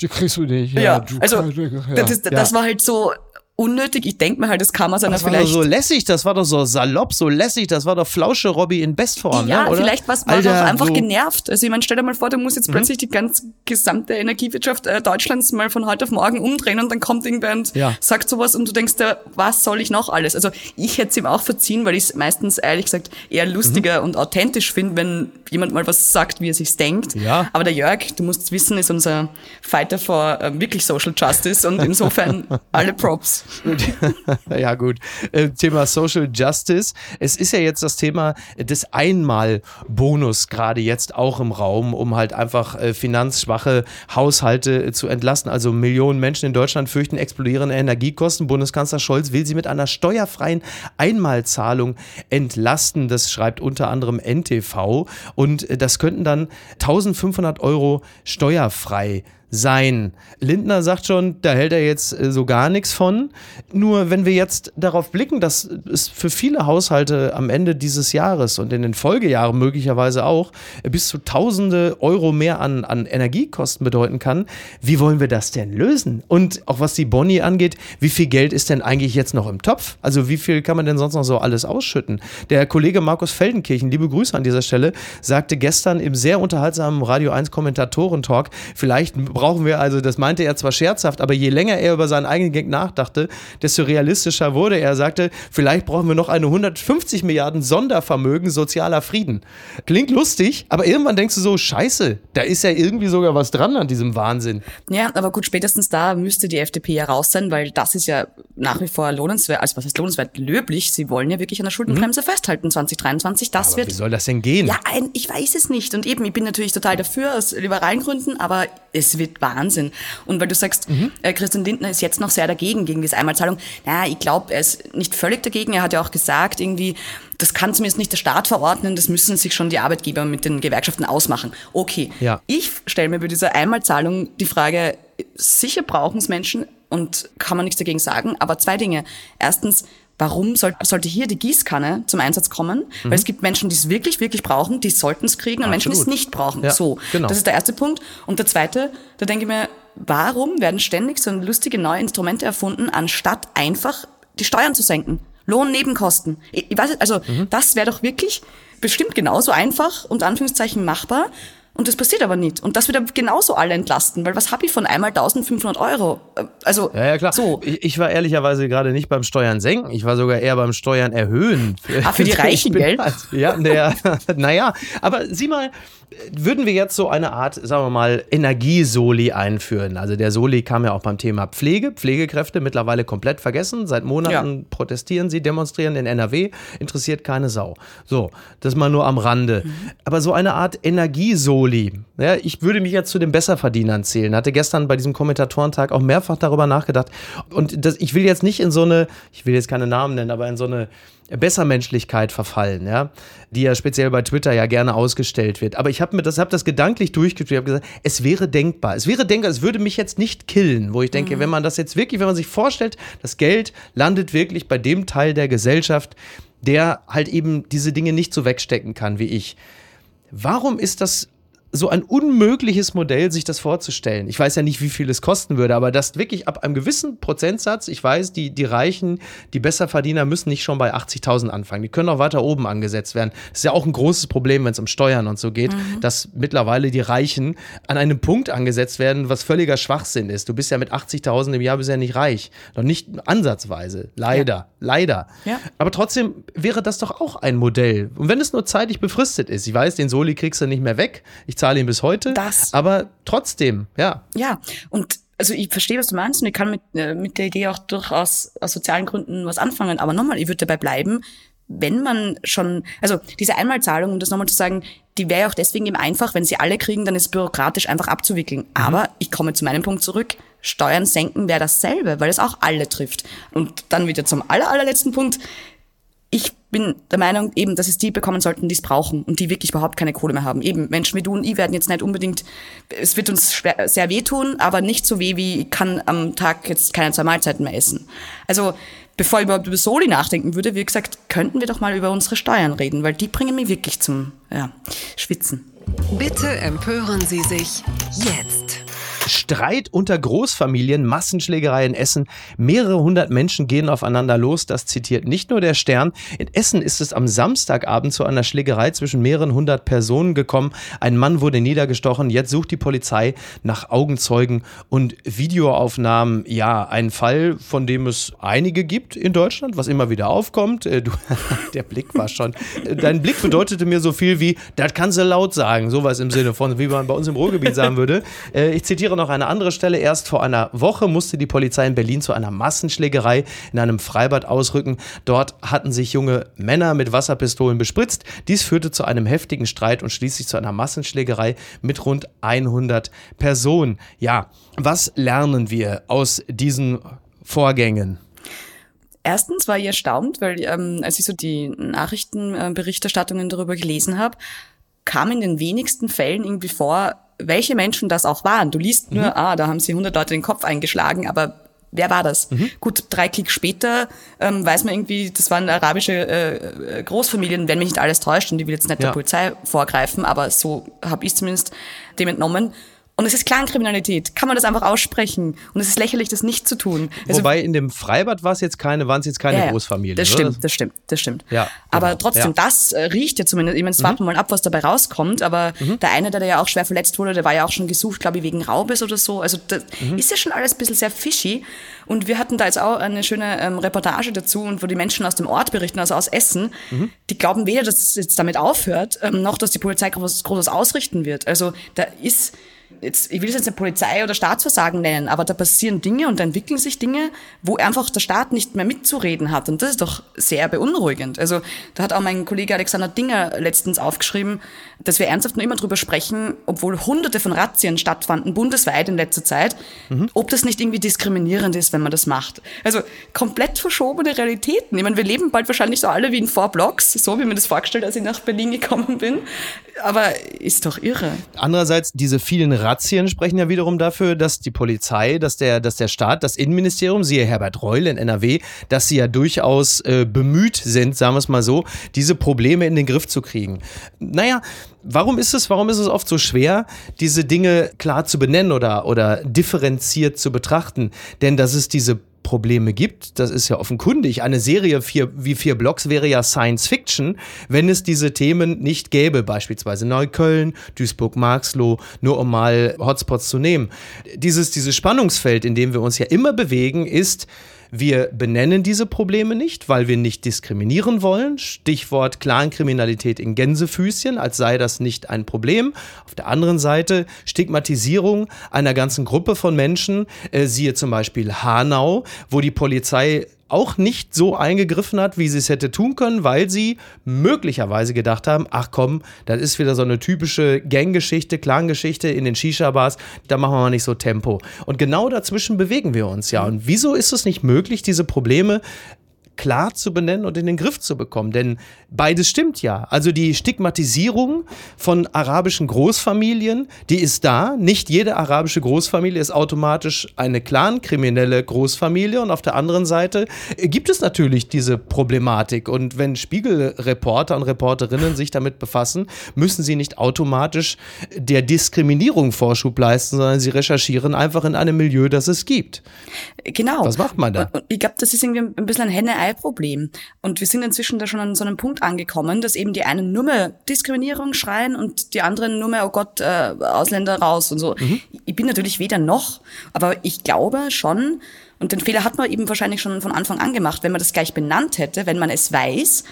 die kriegst du nicht. Ja, ja also ja. Das, das war halt so, unnötig. Ich denke mir halt, das kann man seiner Das war vielleicht. doch so lässig, das war doch so salopp, so lässig, das war doch Flausche Robby in Bestform, ja, ne, oder? vielleicht was Alter, auch einfach so- genervt. Also ich meine, stell dir mal vor, du musst jetzt plötzlich die ganz gesamte Energiewirtschaft äh, Deutschlands mal von heute auf morgen umdrehen und dann kommt irgendwer und Ja. sagt sowas und du denkst dir, was soll ich noch alles? Also ich hätte es ihm auch verziehen, weil ich es meistens ehrlich gesagt eher lustiger und authentisch finde, wenn jemand mal was sagt, wie er sich's denkt. Ja. Aber der Jörg, du musst wissen, ist unser Fighter for äh, wirklich Social Justice und insofern alle Props. ja, gut. Äh, Thema Social Justice. Es ist ja jetzt das Thema des Einmalbonus gerade jetzt auch im Raum, um halt einfach äh, finanzschwache Haushalte äh, zu entlasten. Also Millionen Menschen in Deutschland fürchten explodierende Energiekosten. Bundeskanzler Scholz will sie mit einer steuerfreien Einmalzahlung entlasten. Das schreibt unter anderem NTV. Und äh, das könnten dann 1500 Euro steuerfrei sein. Lindner sagt schon, da hält er jetzt äh, so gar nichts von. Nur wenn wir jetzt darauf blicken, dass es für viele Haushalte am Ende dieses Jahres und in den Folgejahren möglicherweise auch äh, bis zu tausende Euro mehr an, an Energiekosten bedeuten kann, wie wollen wir das denn lösen? Und auch was die Boni angeht, wie viel Geld ist denn eigentlich jetzt noch im Topf? Also wie viel kann man denn sonst noch so alles ausschütten? Der Kollege Markus Feldenkirchen, liebe Grüße an dieser Stelle, sagte gestern im sehr unterhaltsamen Radio 1 Kommentatoren-Talk, vielleicht brauchen wir, also das meinte er zwar scherzhaft, aber je länger er über seinen eigenen Gag nachdachte, desto realistischer wurde er. Er sagte, vielleicht brauchen wir noch eine 150 Milliarden Sondervermögen sozialer Frieden. Klingt lustig, aber irgendwann denkst du so, scheiße, da ist ja irgendwie sogar was dran an diesem Wahnsinn. Ja, aber gut, spätestens da müsste die FDP ja raus sein, weil das ist ja nach wie vor lohnenswert, also was heißt lohnenswert, löblich. Sie wollen ja wirklich an der Schuldenbremse festhalten 2023. Das Mhm. Aber wird wie soll das denn gehen? Ja, ein, ich weiß es nicht. Und eben, ich bin natürlich total dafür aus liberalen Gründen, aber es wird Wahnsinn. Und weil du sagst, Mhm. äh, Christian Lindner ist jetzt noch sehr dagegen, gegen diese Einmalzahlung. Na, ich glaube, er ist nicht völlig dagegen. Er hat ja auch gesagt, irgendwie, das kann zumindest nicht der Staat verordnen, das müssen sich schon die Arbeitgeber mit den Gewerkschaften ausmachen. Okay. Ja. Ich stelle mir bei dieser Einmalzahlung die Frage, sicher brauchen es Menschen und kann man nichts dagegen sagen, aber zwei Dinge. Erstens, Warum soll, sollte hier die Gießkanne zum Einsatz kommen? Weil es gibt Menschen, die es wirklich, wirklich brauchen, die sollten es kriegen und Menschen, die es Absolut. nicht brauchen. Ja, so, genau. das ist der erste Punkt. Und der zweite, da denke ich mir, warum werden ständig so lustige neue Instrumente erfunden, anstatt einfach die Steuern zu senken? Lohnnebenkosten. Ich, ich weiß also Mhm. das wäre doch wirklich bestimmt genauso einfach und Anführungszeichen machbar. Und das passiert aber nicht. Und das würde genauso alle entlasten, weil was habe ich von einmal 1500 Euro? Äh, Also, Ja, ja, klar. so. Ich, ich war ehrlicherweise gerade nicht beim Steuern senken, ich war sogar eher beim Steuern erhöhen. Ah, für die Ich Reichen, gell? Ja, naja, naja, aber sieh mal, würden wir jetzt so eine Art, sagen wir mal, Energiesoli einführen? Also der Soli kam ja auch beim Thema Pflege, Pflegekräfte mittlerweile komplett vergessen. Seit Monaten protestieren sie, demonstrieren in NRW, interessiert keine Sau. So, das mal nur am Rande. Aber so eine Art Energiesoli, ja, ich würde mich jetzt zu den Besserverdienern zählen. Hatte gestern bei diesem Kommentatorentag auch mehrfach darüber nachgedacht. Und das, ich will jetzt nicht in so eine, ich will jetzt keine Namen nennen, aber in so eine Bessermenschlichkeit verfallen, ja, die ja speziell bei Twitter ja gerne ausgestellt wird. Aber ich habe mir das, habe das gedanklich durchgeführt, ich habe gesagt, es wäre denkbar, es wäre denkbar, es würde mich jetzt nicht killen, wo ich denke, wenn man das jetzt wirklich, wenn man sich vorstellt, das Geld landet wirklich bei dem Teil der Gesellschaft, der halt eben diese Dinge nicht so wegstecken kann wie ich. Warum ist das so ein unmögliches Modell, sich das vorzustellen. Ich weiß ja nicht, wie viel es kosten würde, aber das wirklich ab einem gewissen Prozentsatz, ich weiß, die, die Reichen, die Besserverdiener müssen nicht schon bei 80.000 anfangen. Die können auch weiter oben angesetzt werden. Das ist ja auch ein großes Problem, wenn es um Steuern und so geht, dass mittlerweile die Reichen an einem Punkt angesetzt werden, was völliger Schwachsinn ist. Du bist ja mit 80.000 im Jahr bisher nicht reich. Noch nicht ansatzweise. Leider. Leider. Ja. Aber trotzdem wäre das doch auch ein Modell. Und wenn es nur zeitlich befristet ist, ich weiß, den Soli kriegst du nicht mehr weg. Ich zahle ihn bis heute. Das. Aber trotzdem, ja. Ja, und also ich verstehe, was du meinst und ich kann mit, äh, mit der Idee auch durchaus aus sozialen Gründen was anfangen. Aber nochmal, ich würde dabei bleiben, wenn man schon, also diese Einmalzahlung, um das nochmal zu sagen, die wäre ja auch deswegen eben einfach, wenn sie alle kriegen, dann ist es bürokratisch einfach abzuwickeln. Aber ich komme zu meinem Punkt zurück. Steuern senken wäre dasselbe, weil es auch alle trifft. Und dann wieder zum aller, allerletzten Punkt. Ich bin der Meinung eben, dass es die bekommen sollten, die es brauchen und die wirklich überhaupt keine Kohle mehr haben. Eben Menschen wie du und ich werden jetzt nicht unbedingt, es wird uns schwer, sehr wehtun, aber nicht so weh wie ich kann am Tag jetzt keine zwei Mahlzeiten mehr essen. Also bevor ich überhaupt über Soli nachdenken würde, wie gesagt, könnten wir doch mal über unsere Steuern reden, weil die bringen mich wirklich zum ja, Schwitzen. Bitte empören Sie sich jetzt. Streit unter Großfamilien, Massenschlägerei in Essen. Mehrere hundert Menschen gehen aufeinander los. Das zitiert nicht nur der Stern. In Essen ist es am Samstagabend zu einer Schlägerei zwischen mehreren hundert Personen gekommen. Ein Mann wurde niedergestochen. Jetzt sucht die Polizei nach Augenzeugen und Videoaufnahmen. Ja, ein Fall, von dem es einige gibt in Deutschland, was immer wieder aufkommt. Äh, du, der Blick war schon. Dein Blick bedeutete mir so viel wie, das kannst du laut sagen. Sowas im Sinne von, wie man bei uns im Ruhrgebiet sagen würde. Äh, ich zitiere noch eine andere Stelle. Erst vor einer Woche musste die Polizei in Berlin zu einer Massenschlägerei in einem Freibad ausrücken. Dort hatten sich junge Männer mit Wasserpistolen bespritzt. Dies führte zu einem heftigen Streit und schließlich zu einer Massenschlägerei mit rund 100 Personen. Ja, was lernen wir aus diesen Vorgängen? Erstens war ich erstaunt, weil ähm, als ich so die Nachrichtenberichterstattungen darüber gelesen habe, kam in den wenigsten Fällen irgendwie vor, welche Menschen das auch waren. Du liest nur, mhm. ah, da haben sie 100 Leute den Kopf eingeschlagen, aber wer war das? Mhm. Gut, drei Klicks später ähm, weiß man irgendwie, das waren arabische äh, Großfamilien, wenn mich nicht alles täuscht, und ich will jetzt nicht ja. der Polizei vorgreifen, aber so habe ich zumindest dem entnommen. Und es ist Clankriminalität. Kann man das einfach aussprechen? Und es ist lächerlich, das nicht zu tun. Also, Wobei in dem Freibad war es jetzt keine, waren es jetzt keine ja, Großfamilien. Das stimmt, das stimmt, das stimmt. Ja, aber genau, trotzdem, ja. das äh, riecht ja zumindest. Ich meine, mhm. warten wir mal ab, was dabei rauskommt. Aber mhm. der eine, der da ja auch schwer verletzt wurde, der war ja auch schon gesucht, glaube ich, wegen Raubes oder so. Also das mhm. ist ja schon alles ein bisschen sehr fishy. Und wir hatten da jetzt auch eine schöne ähm, Reportage dazu und wo die Menschen aus dem Ort berichten, also aus Essen, mhm. die glauben weder, dass es jetzt damit aufhört, ähm, noch, dass die Polizei groß, Großes ausrichten wird. Also da ist jetzt, ich will es jetzt nicht Polizei oder Staatsversagen nennen, aber da passieren Dinge und da entwickeln sich Dinge, wo einfach der Staat nicht mehr mitzureden hat. Und das ist doch sehr beunruhigend. Also da hat auch mein Kollege Alexander Dinger letztens aufgeschrieben, dass wir ernsthaft nur immer drüber sprechen, obwohl hunderte von Razzien stattfanden, bundesweit in letzter Zeit, mhm. ob das nicht irgendwie diskriminierend ist, wenn man das macht. Also komplett verschobene Realitäten. Ich meine, wir leben bald wahrscheinlich so alle wie in Four Blocks, so wie mir das vorgestellt, als ich nach Berlin gekommen bin. Aber ist doch irre. Andererseits, diese vielen Razzien sprechen ja wiederum dafür, dass die Polizei, dass der, dass der Staat, das Innenministerium, siehe Herbert Reul in NRW, dass sie ja durchaus äh, bemüht sind, sagen wir es mal so, diese Probleme in den Griff zu kriegen. Naja, warum ist es, warum ist es oft so schwer, diese Dinge klar zu benennen oder, oder differenziert zu betrachten? Denn dass es diese Probleme gibt. Das ist ja offenkundig. Eine Serie vier, wie vier Blocks wäre ja Science Fiction, wenn es diese Themen nicht gäbe. Beispielsweise Neukölln, Duisburg-Marxloh, nur um mal Hotspots zu nehmen. Dieses, dieses Spannungsfeld, in dem wir uns ja immer bewegen, ist, wir benennen diese Probleme nicht, weil wir nicht diskriminieren wollen. Stichwort Clankriminalität in Gänsefüßchen, als sei das nicht ein Problem. Auf der anderen Seite Stigmatisierung einer ganzen Gruppe von Menschen, äh, siehe zum Beispiel Hanau, wo die Polizei auch nicht so eingegriffen hat, wie sie es hätte tun können, weil sie möglicherweise gedacht haben, ach komm, das ist wieder so eine typische Ganggeschichte, Clangeschichte in den Shisha-Bars, da machen wir mal nicht so Tempo. Und genau dazwischen bewegen wir uns ja. Und wieso ist es nicht möglich, diese Probleme klar zu benennen und in den Griff zu bekommen. Denn beides stimmt ja. Also die Stigmatisierung von arabischen Großfamilien, die ist da. Nicht jede arabische Großfamilie ist automatisch eine clan-kriminelle Großfamilie. Und auf der anderen Seite gibt es natürlich diese Problematik. Und wenn Spiegelreporter und Reporterinnen sich damit befassen, müssen sie nicht automatisch der Diskriminierung Vorschub leisten, sondern sie recherchieren einfach in einem Milieu, das es gibt. Genau. Was macht man da? Ich glaube, das ist irgendwie ein bisschen ein henne Ei-Problem. Und wir sind inzwischen da schon an so einem Punkt angekommen, dass eben die einen nur mehr Diskriminierung schreien und die anderen nur mehr, oh Gott, äh, Ausländer raus und so. Mhm. Ich bin natürlich weder noch, aber ich glaube schon, und den Fehler hat man eben wahrscheinlich schon von Anfang an gemacht, wenn man das gleich benannt hätte, wenn man es weiß,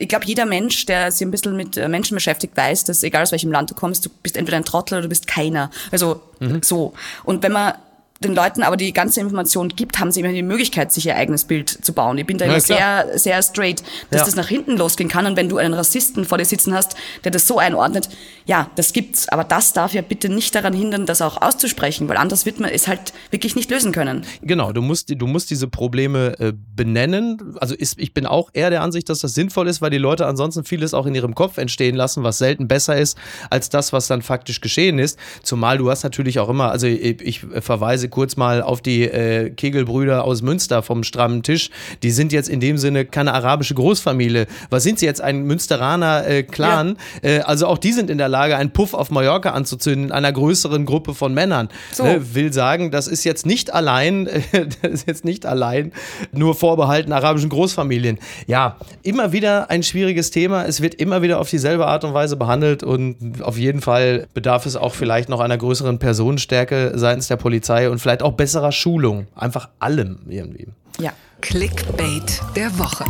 ich glaube, jeder Mensch, der sich ein bisschen mit äh, Menschen beschäftigt, weiß, dass egal aus welchem Land du kommst, du bist entweder ein Trottel oder du bist keiner. Also mhm. so. Und wenn man den Leuten aber die ganze Information gibt, haben sie immer die Möglichkeit, sich ihr eigenes Bild zu bauen. Ich bin da ja, immer sehr, sehr straight, dass ja. das nach hinten losgehen kann. Und wenn du einen Rassisten vor dir sitzen hast, der das so einordnet, ja, das gibt's. Aber das darf ja bitte nicht daran hindern, das auch auszusprechen, weil anders wird man es halt wirklich nicht lösen können. Genau, du musst, du musst diese Probleme äh, benennen. Also ist, ich bin auch eher der Ansicht, dass das sinnvoll ist, weil die Leute ansonsten vieles auch in ihrem Kopf entstehen lassen, was selten besser ist als das, was dann faktisch geschehen ist. Zumal du hast natürlich auch immer, also ich, ich verweise kurz mal auf die äh, Kegelbrüder aus Münster vom strammen Tisch. Die sind jetzt in dem Sinne keine arabische Großfamilie. Was sind sie jetzt? Ein Münsteraner äh, Clan? Ja. Äh, also auch die sind in der Lage, einen Puff auf Mallorca anzuzünden, in einer größeren Gruppe von Männern. So. Ne, will sagen, das ist jetzt nicht allein, das ist jetzt nicht allein nur vorbehalten arabischen Großfamilien. Ja, immer wieder ein schwieriges Thema. Es wird immer wieder auf dieselbe Art und Weise behandelt und auf jeden Fall bedarf es auch vielleicht noch einer größeren Personenstärke seitens der Polizei und vielleicht auch besserer Schulung. Einfach allem irgendwie. Ja. Clickbait der Woche.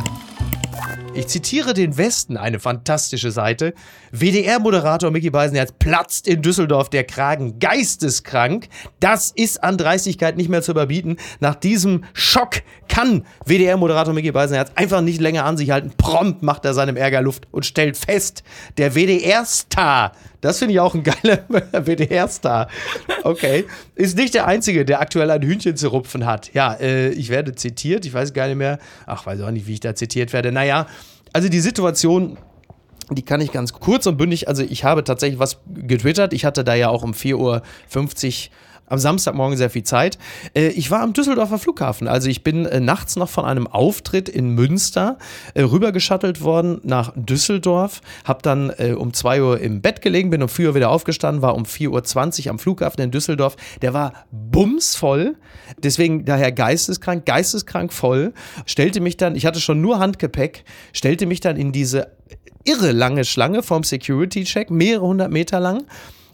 Ich zitiere den Westen, eine fantastische Seite. WDR-Moderator Mickey Beisenherz platzt in Düsseldorf der Kragen geisteskrank. Das ist an Dreistigkeit nicht mehr zu überbieten. Nach diesem Schock kann WDR-Moderator Mickey Beisenherz einfach nicht länger an sich halten. Prompt macht er seinem Ärger Luft und stellt fest, der WDR-Star, das finde ich auch ein geiler WDR-Star, okay, ist nicht der Einzige, der aktuell ein Hühnchen zu rupfen hat. Ja, äh, ich werde zitiert, ich weiß gar nicht mehr, ach, weiß auch nicht, wie ich da zitiert werde. Naja, also die Situation die kann ich ganz kurz und bündig, also ich habe tatsächlich was getwittert. Ich hatte da ja auch um 4.50 Uhr am Samstagmorgen sehr viel Zeit. Äh, ich war am Düsseldorfer Flughafen. Also ich bin äh, nachts noch von einem Auftritt in Münster äh, rübergeschattelt worden nach Düsseldorf. Hab dann um 2 Uhr im Bett gelegen, bin um 4 Uhr wieder aufgestanden, war um 4.20 Uhr am Flughafen in Düsseldorf. Der war bumsvoll. Deswegen daher geisteskrank, geisteskrank voll. Stellte mich dann, ich hatte schon nur Handgepäck, stellte mich dann in diese irre lange Schlange vom Security-Check, mehrere hundert Meter lang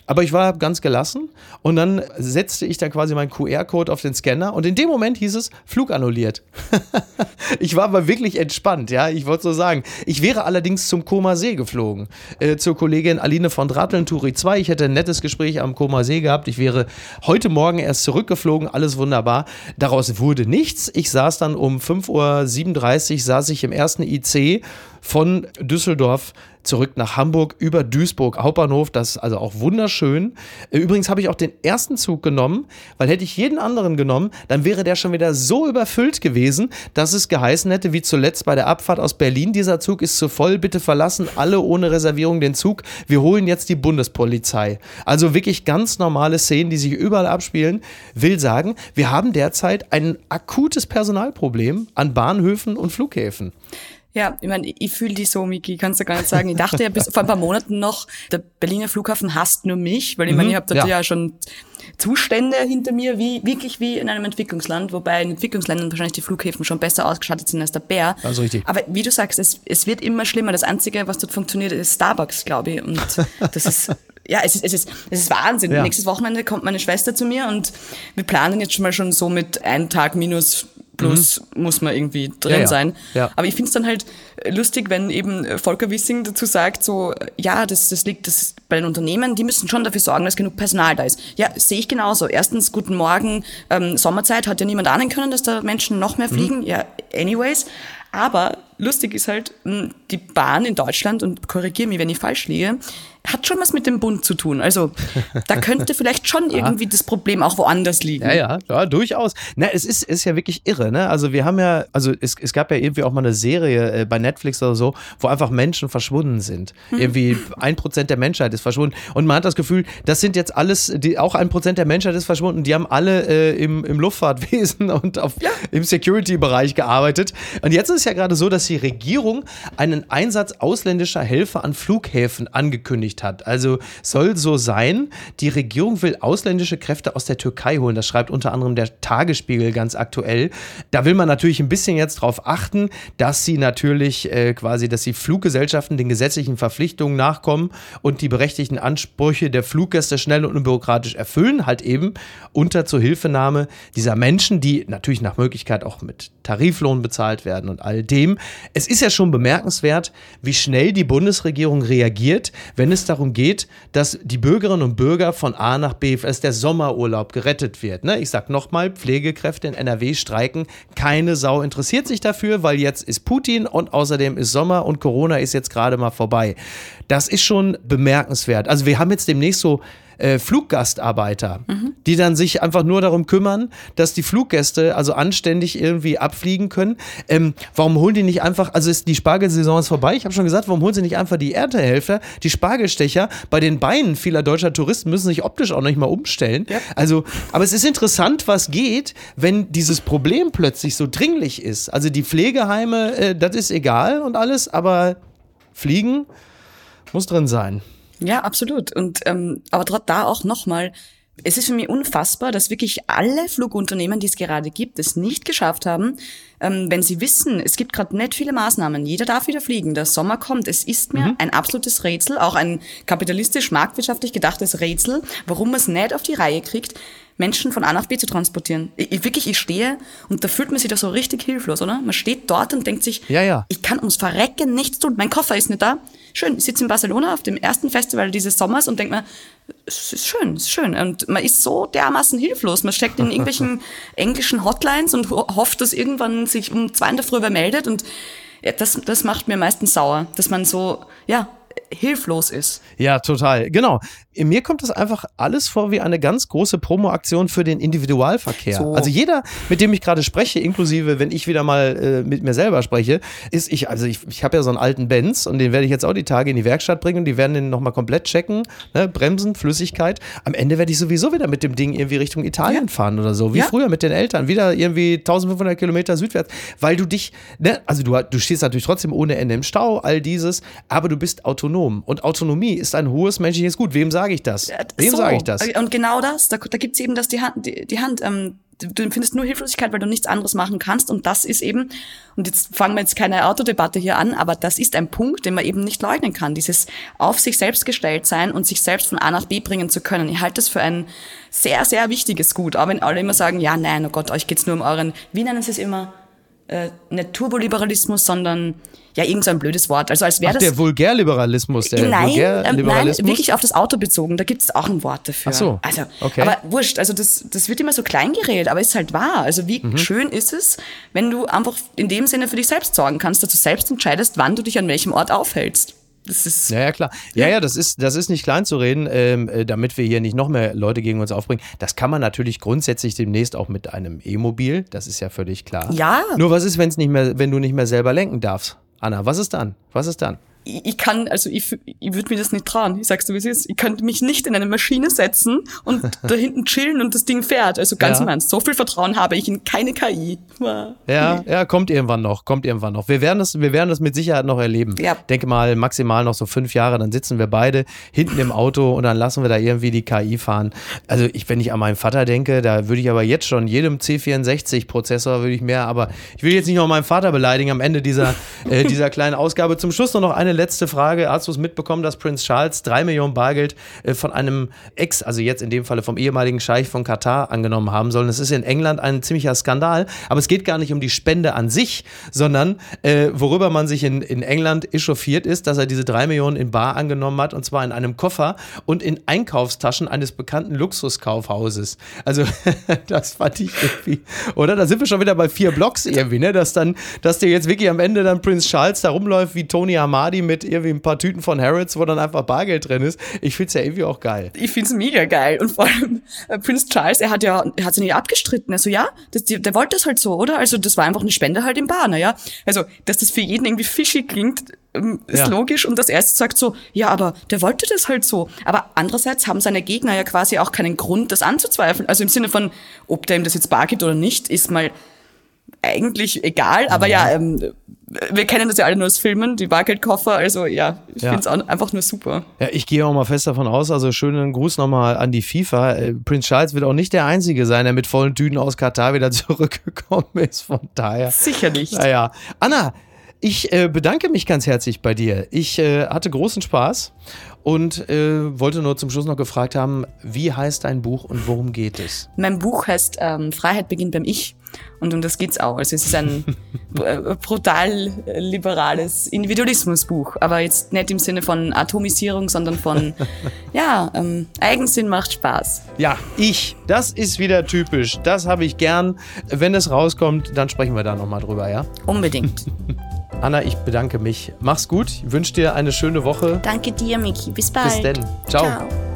aber ich war ganz gelassen und dann setzte ich dann quasi meinen QR-Code auf den Scanner und in dem Moment hieß es Flug annulliert. ich war aber wirklich entspannt, ja, ich wollte so sagen. Ich wäre allerdings zum Koma See geflogen, äh, zur Kollegin Aline von Dratteln, Turi 2. Ich hätte ein nettes Gespräch am Koma See gehabt. Ich wäre heute Morgen erst zurückgeflogen, alles wunderbar. Daraus wurde nichts. Ich saß dann um 5.37 Uhr, saß ich im ersten IC von Düsseldorf zurück nach Hamburg über Duisburg Hauptbahnhof. Das ist also auch wunderschön. Äh, übrigens habe ich auch den ersten Zug genommen, weil hätte ich jeden anderen genommen, dann wäre der schon wieder so überfüllt gewesen, dass es geheißen hätte, wie zuletzt bei der Abfahrt aus Berlin, dieser Zug ist zu voll, bitte verlassen alle ohne Reservierung den Zug. Wir holen jetzt die Bundespolizei. Also wirklich ganz normale Szenen, die sich überall abspielen. Will sagen, wir haben derzeit ein akutes Personalproblem an Bahnhöfen und Flughäfen. Ja, ich meine, ich fühle die so, Miki, kannst du gar nicht sagen. Ich dachte ja bis vor ein paar Monaten noch, der Berliner Flughafen hasst nur mich, weil ich mhm, meine, ich habe dort ja. ja schon Zustände hinter mir, wie wirklich wie in einem Entwicklungsland, wobei in Entwicklungsländern wahrscheinlich die Flughäfen schon besser ausgestattet sind als der Bär. Also richtig. Aber wie du sagst, es, es wird immer schlimmer. Das Einzige, was dort funktioniert, ist Starbucks, glaube ich. Und das ist ja, es ist, es ist, es ist Wahnsinn. Ja. Nächstes Wochenende kommt meine Schwester zu mir und wir planen jetzt schon mal schon so mit einem Tag minus plus mhm. muss man irgendwie drin ja, ja. sein. Ja. Aber ich finde es dann halt lustig, wenn eben Volker Wissing dazu sagt, so, ja, das, das liegt das bei den Unternehmen, die müssen schon dafür sorgen, dass genug Personal da ist. Ja, sehe ich genauso. Erstens, guten Morgen, ähm, Sommerzeit hat ja niemand ahnen können, dass da Menschen noch mehr mhm. fliegen. Mhm. Ja, anyways. Aber lustig ist halt, die Bahn in Deutschland, und korrigiere mich, wenn ich falsch liege, hat schon was mit dem Bund zu tun. Also da könnte vielleicht schon irgendwie das Problem auch woanders liegen. Ja, ja, ja durchaus. Na, es ist, ist ja wirklich irre, ne? Also wir haben ja, also es, es gab ja irgendwie auch mal eine Serie äh, bei Netflix oder so, wo einfach Menschen verschwunden sind. Hm. Irgendwie ein Prozent der Menschheit ist verschwunden. Und man hat das Gefühl, das sind jetzt alles, die, auch ein Prozent der Menschheit ist verschwunden. Die haben alle äh, im, im Luftfahrtwesen und auf, ja. im Security-Bereich gearbeitet. Und jetzt ist es ja gerade so, dass die Regierung einen Einsatz ausländischer Helfer an Flughäfen angekündigt angekündigt hat. Also soll so sein, die Regierung will ausländische Kräfte aus der Türkei holen. Das schreibt unter anderem der Tagesspiegel ganz aktuell. Da will man natürlich ein bisschen jetzt darauf achten, dass sie natürlich äh, quasi, dass die Fluggesellschaften den gesetzlichen Verpflichtungen nachkommen und die berechtigten Ansprüche der Fluggäste schnell und unbürokratisch erfüllen, halt eben unter Zuhilfenahme dieser Menschen, die natürlich nach Möglichkeit auch mit Tariflohn bezahlt werden und all dem. Es ist ja schon bemerkenswert, wie schnell die Bundesregierung reagiert, wenn es darum geht, dass die Bürgerinnen und Bürger von A nach B, dass der Sommerurlaub gerettet wird. Ne? Ich sag nochmal, Pflegekräfte in NRW streiken. Keine Sau interessiert sich dafür, weil jetzt ist Putin und außerdem ist Sommer und Corona ist jetzt gerade mal vorbei. Das ist schon bemerkenswert. Also wir haben jetzt demnächst so äh, Fluggastarbeiter, die dann sich einfach nur darum kümmern, dass die Fluggäste also anständig irgendwie abfliegen können. Ähm, warum holen die nicht einfach, also ist die Spargelsaison ist vorbei, ich habe schon gesagt, warum holen sie nicht einfach die Erntehelfer, die Spargelstecher bei den Beinen vieler deutscher Touristen müssen sich optisch auch nicht mal umstellen. Also, aber es ist interessant, was geht, wenn dieses Problem plötzlich so dringlich ist. Also die Pflegeheime, äh, das ist egal und alles, aber Fliegen muss drin sein. Ja, absolut. Und ähm, aber da auch nochmal, es ist für mich unfassbar, dass wirklich alle Flugunternehmen, die es gerade gibt, es nicht geschafft haben, ähm, wenn sie wissen, es gibt gerade nicht viele Maßnahmen, jeder darf wieder fliegen, der Sommer kommt, es ist mir ein absolutes Rätsel, auch ein kapitalistisch-marktwirtschaftlich gedachtes Rätsel, warum man es nicht auf die Reihe kriegt, Menschen von A nach B zu transportieren. Ich, ich, wirklich, ich stehe und da fühlt man sich doch so richtig hilflos, oder? Man steht dort und denkt sich, Ja, ja. ich kann ums Verrecken nichts tun. Mein Koffer ist nicht da. Schön, ich sitze in Barcelona auf dem ersten Festival dieses Sommers und denke mir, es ist schön, es ist schön. Und man ist so dermaßen hilflos. Man steckt in irgendwelchen englischen Hotlines und ho hofft, dass irgendwann sich um zwei in der Früh wer meldet. Und das, das macht mir meistens sauer, dass man so, ja, hilflos ist. Ja, total. Genau. Mir kommt das einfach alles vor wie eine ganz große Promoaktion für den Individualverkehr. So. Also jeder, mit dem ich gerade spreche, inklusive, wenn ich wieder mal äh, mit mir selber spreche, ist ich, also ich, ich habe ja so einen alten Benz und den werde ich jetzt auch die Tage in die Werkstatt bringen und die werden den nochmal komplett checken, ne? Bremsen, Flüssigkeit. Am Ende werde ich sowieso wieder mit dem Ding irgendwie Richtung Italien fahren oder so, wie Ja. früher mit den Eltern, wieder irgendwie 1500 Kilometer südwärts, weil du dich, ne? also du, du stehst natürlich trotzdem ohne Ende im Stau, all dieses, aber du bist autonom und Autonomie ist ein hohes menschliches Gut. Wem sage ich das? Wem So. sage ich das? Und genau das, da, da gibt's eben das die Hand, die, die Hand, ähm, du du empfindest nur Hilflosigkeit, weil du nichts anderes machen kannst und das ist eben, und jetzt fangen wir jetzt keine Autodebatte hier an, aber das ist ein Punkt, den man eben nicht leugnen kann, dieses auf sich selbst gestellt sein und sich selbst von A nach B bringen zu können. Ich halte das für ein sehr, sehr wichtiges Gut, auch wenn alle immer sagen, ja, nein, oh Gott, euch geht's nur um euren, wie nennen sie es immer, äh, nicht Turboliberalismus, sondern ja, irgend so ein blödes Wort. Also als wäre das der Vulgärliberalismus, der nein, ähm, nein, Vulgärliberalismus. wirklich auf das Auto bezogen. Da gibt es auch ein Wort dafür. Ach so, Also, okay. aber wurscht. Also das, das wird immer so klein geredet, aber ist halt wahr. Also wie Mhm. schön ist es, wenn du einfach in dem Sinne für dich selbst sorgen kannst, dass du selbst entscheidest, wann du dich an welchem Ort aufhältst. Das ist Ja, ja, klar. Ja, ja, das ist, das ist nicht klein zu reden, ähm, äh, damit wir hier nicht noch mehr Leute gegen uns aufbringen. Das kann man natürlich grundsätzlich demnächst auch mit einem E-Mobil, das ist ja völlig klar. Ja. Nur was ist, wenn's nicht mehr, wenn du nicht mehr selber lenken darfst? Anna, was ist dann? Was ist dann? Ich, ich kann, also ich, ich würde mir das nicht trauen. Ich sag's dir, wie es ist. Ich könnte mich nicht in eine Maschine setzen und da hinten chillen und das Ding fährt. Also ganz Ja. im Ernst. So viel Vertrauen habe ich in keine KI. Ja, ja, kommt irgendwann noch, kommt irgendwann noch. Wir werden das, wir werden das mit Sicherheit noch erleben. Ja. Denke mal, maximal noch so fünf Jahre, dann sitzen wir beide hinten im Auto und dann lassen wir da irgendwie die KI fahren. Also ich, wenn ich an meinen Vater denke, da würde ich aber jetzt schon jedem C64-Prozessor würde ich mehr, aber ich will jetzt nicht noch meinen Vater beleidigen am Ende dieser, äh, dieser kleinen Ausgabe. Zum Schluss nur noch eine letzte Frage. Hast du es mitbekommen, dass Prince Charles drei Millionen Bargeld äh, von einem Ex, also jetzt in dem Falle vom ehemaligen Scheich von Katar angenommen haben sollen? Das ist in England ein ziemlicher Skandal, aber es geht gar nicht um die Spende an sich, sondern äh, worüber man sich in, in England echauffiert ist, dass er diese drei Millionen in Bar angenommen hat und zwar in einem Koffer und in Einkaufstaschen eines bekannten Luxuskaufhauses. Also das fand ich irgendwie, oder? Da sind wir schon wieder bei vier Blocks irgendwie, ne? Dass dann, dass dir jetzt wirklich am Ende dann Prince Charles da rumläuft wie Tony Hamadi mit irgendwie ein paar Tüten von Harrods, wo dann einfach Bargeld drin ist. Ich find's ja irgendwie auch geil. ich find's mega geil. Und vor allem äh, Prince Charles, er hat ja, er hat's ja nicht abgestritten. Also ja, das, die, der wollte das halt so, oder? Also das war einfach eine Spende halt im Bar, ja. Also, dass das für jeden irgendwie fishy klingt, ähm, ist Ja. logisch. Und das erste sagt so, ja, aber der wollte das halt so. Aber andererseits haben seine Gegner ja quasi auch keinen Grund, das anzuzweifeln. Also im Sinne von, ob der ihm das jetzt bar gibt oder nicht, ist mal eigentlich egal. Aber ja, ähm, wir kennen das ja alle nur aus Filmen, die Bargeldkoffer. Also ja, ich Ja. find's auch einfach nur super. Ja, ich gehe auch mal fest davon aus, also schönen Gruß nochmal an die FIFA. Äh, Prince Charles wird auch nicht der Einzige sein, der mit vollen Tüten aus Katar wieder zurückgekommen ist. Von daher. Sicher nicht. Naja. Anna, ich äh, bedanke mich ganz herzlich bei dir. Ich äh, hatte großen Spaß und äh, wollte nur zum Schluss noch gefragt haben, wie heißt dein Buch und worum geht es? Mein Buch heißt ähm, Freiheit beginnt beim Ich und um das geht's auch. Also es ist ein äh, brutal liberales Individualismusbuch, aber jetzt nicht im Sinne von Atomisierung, sondern von ja ähm, Eigensinn macht Spaß. Ja, ich. Das ist wieder typisch. Das habe ich gern. Wenn es rauskommt, dann sprechen wir da nochmal drüber, ja? Unbedingt. Anna, ich bedanke mich. Mach's gut. Ich wünsche dir eine schöne Woche. Danke dir, Miki. Bis bald. Bis denn. Ciao. Ciao.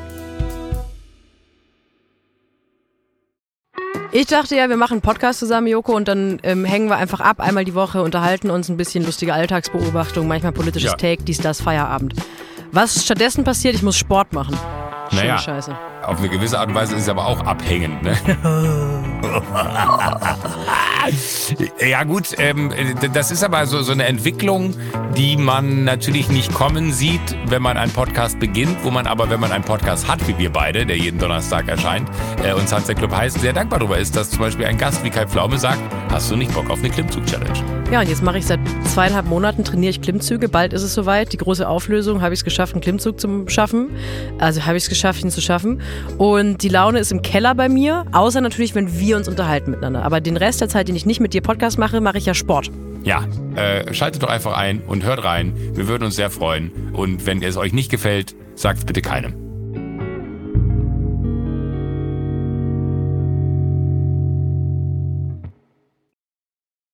Ich dachte ja, wir machen einen Podcast zusammen, Joko, und dann ähm, hängen wir einfach ab, einmal die Woche, unterhalten uns ein bisschen lustige Alltagsbeobachtung, manchmal politisches Ja. Take, dies, das, Feierabend. Was stattdessen passiert, ich muss Sport machen. Schöne Naja. Scheiße. Auf eine gewisse Art und Weise ist es aber auch abhängend. Ne? ja gut, ähm, das ist aber so, so eine Entwicklung, die man natürlich nicht kommen sieht, wenn man einen Podcast beginnt, wo man aber, wenn man einen Podcast hat, wie wir beide, der jeden Donnerstag erscheint, äh, und Sunset Club heißt, sehr dankbar darüber ist, dass zum Beispiel ein Gast wie Kai Pflaume sagt, hast du nicht Bock auf eine Klimmzug-Challenge? Ja, und jetzt mache ich seit zweieinhalb Monaten, trainiere ich Klimmzüge. Bald ist es soweit. Die große Auflösung, habe ich es geschafft, einen Klimmzug zu schaffen. Also habe ich es geschafft, ihn zu schaffen. Und die Laune ist im Keller bei mir, außer natürlich, wenn wir uns unterhalten miteinander. Aber den Rest der Zeit, den ich nicht mit dir Podcast mache, mache ich ja Sport. Ja, äh, schaltet doch einfach ein und hört rein. Wir würden uns sehr freuen. Und wenn es euch nicht gefällt, sagt es bitte keinem.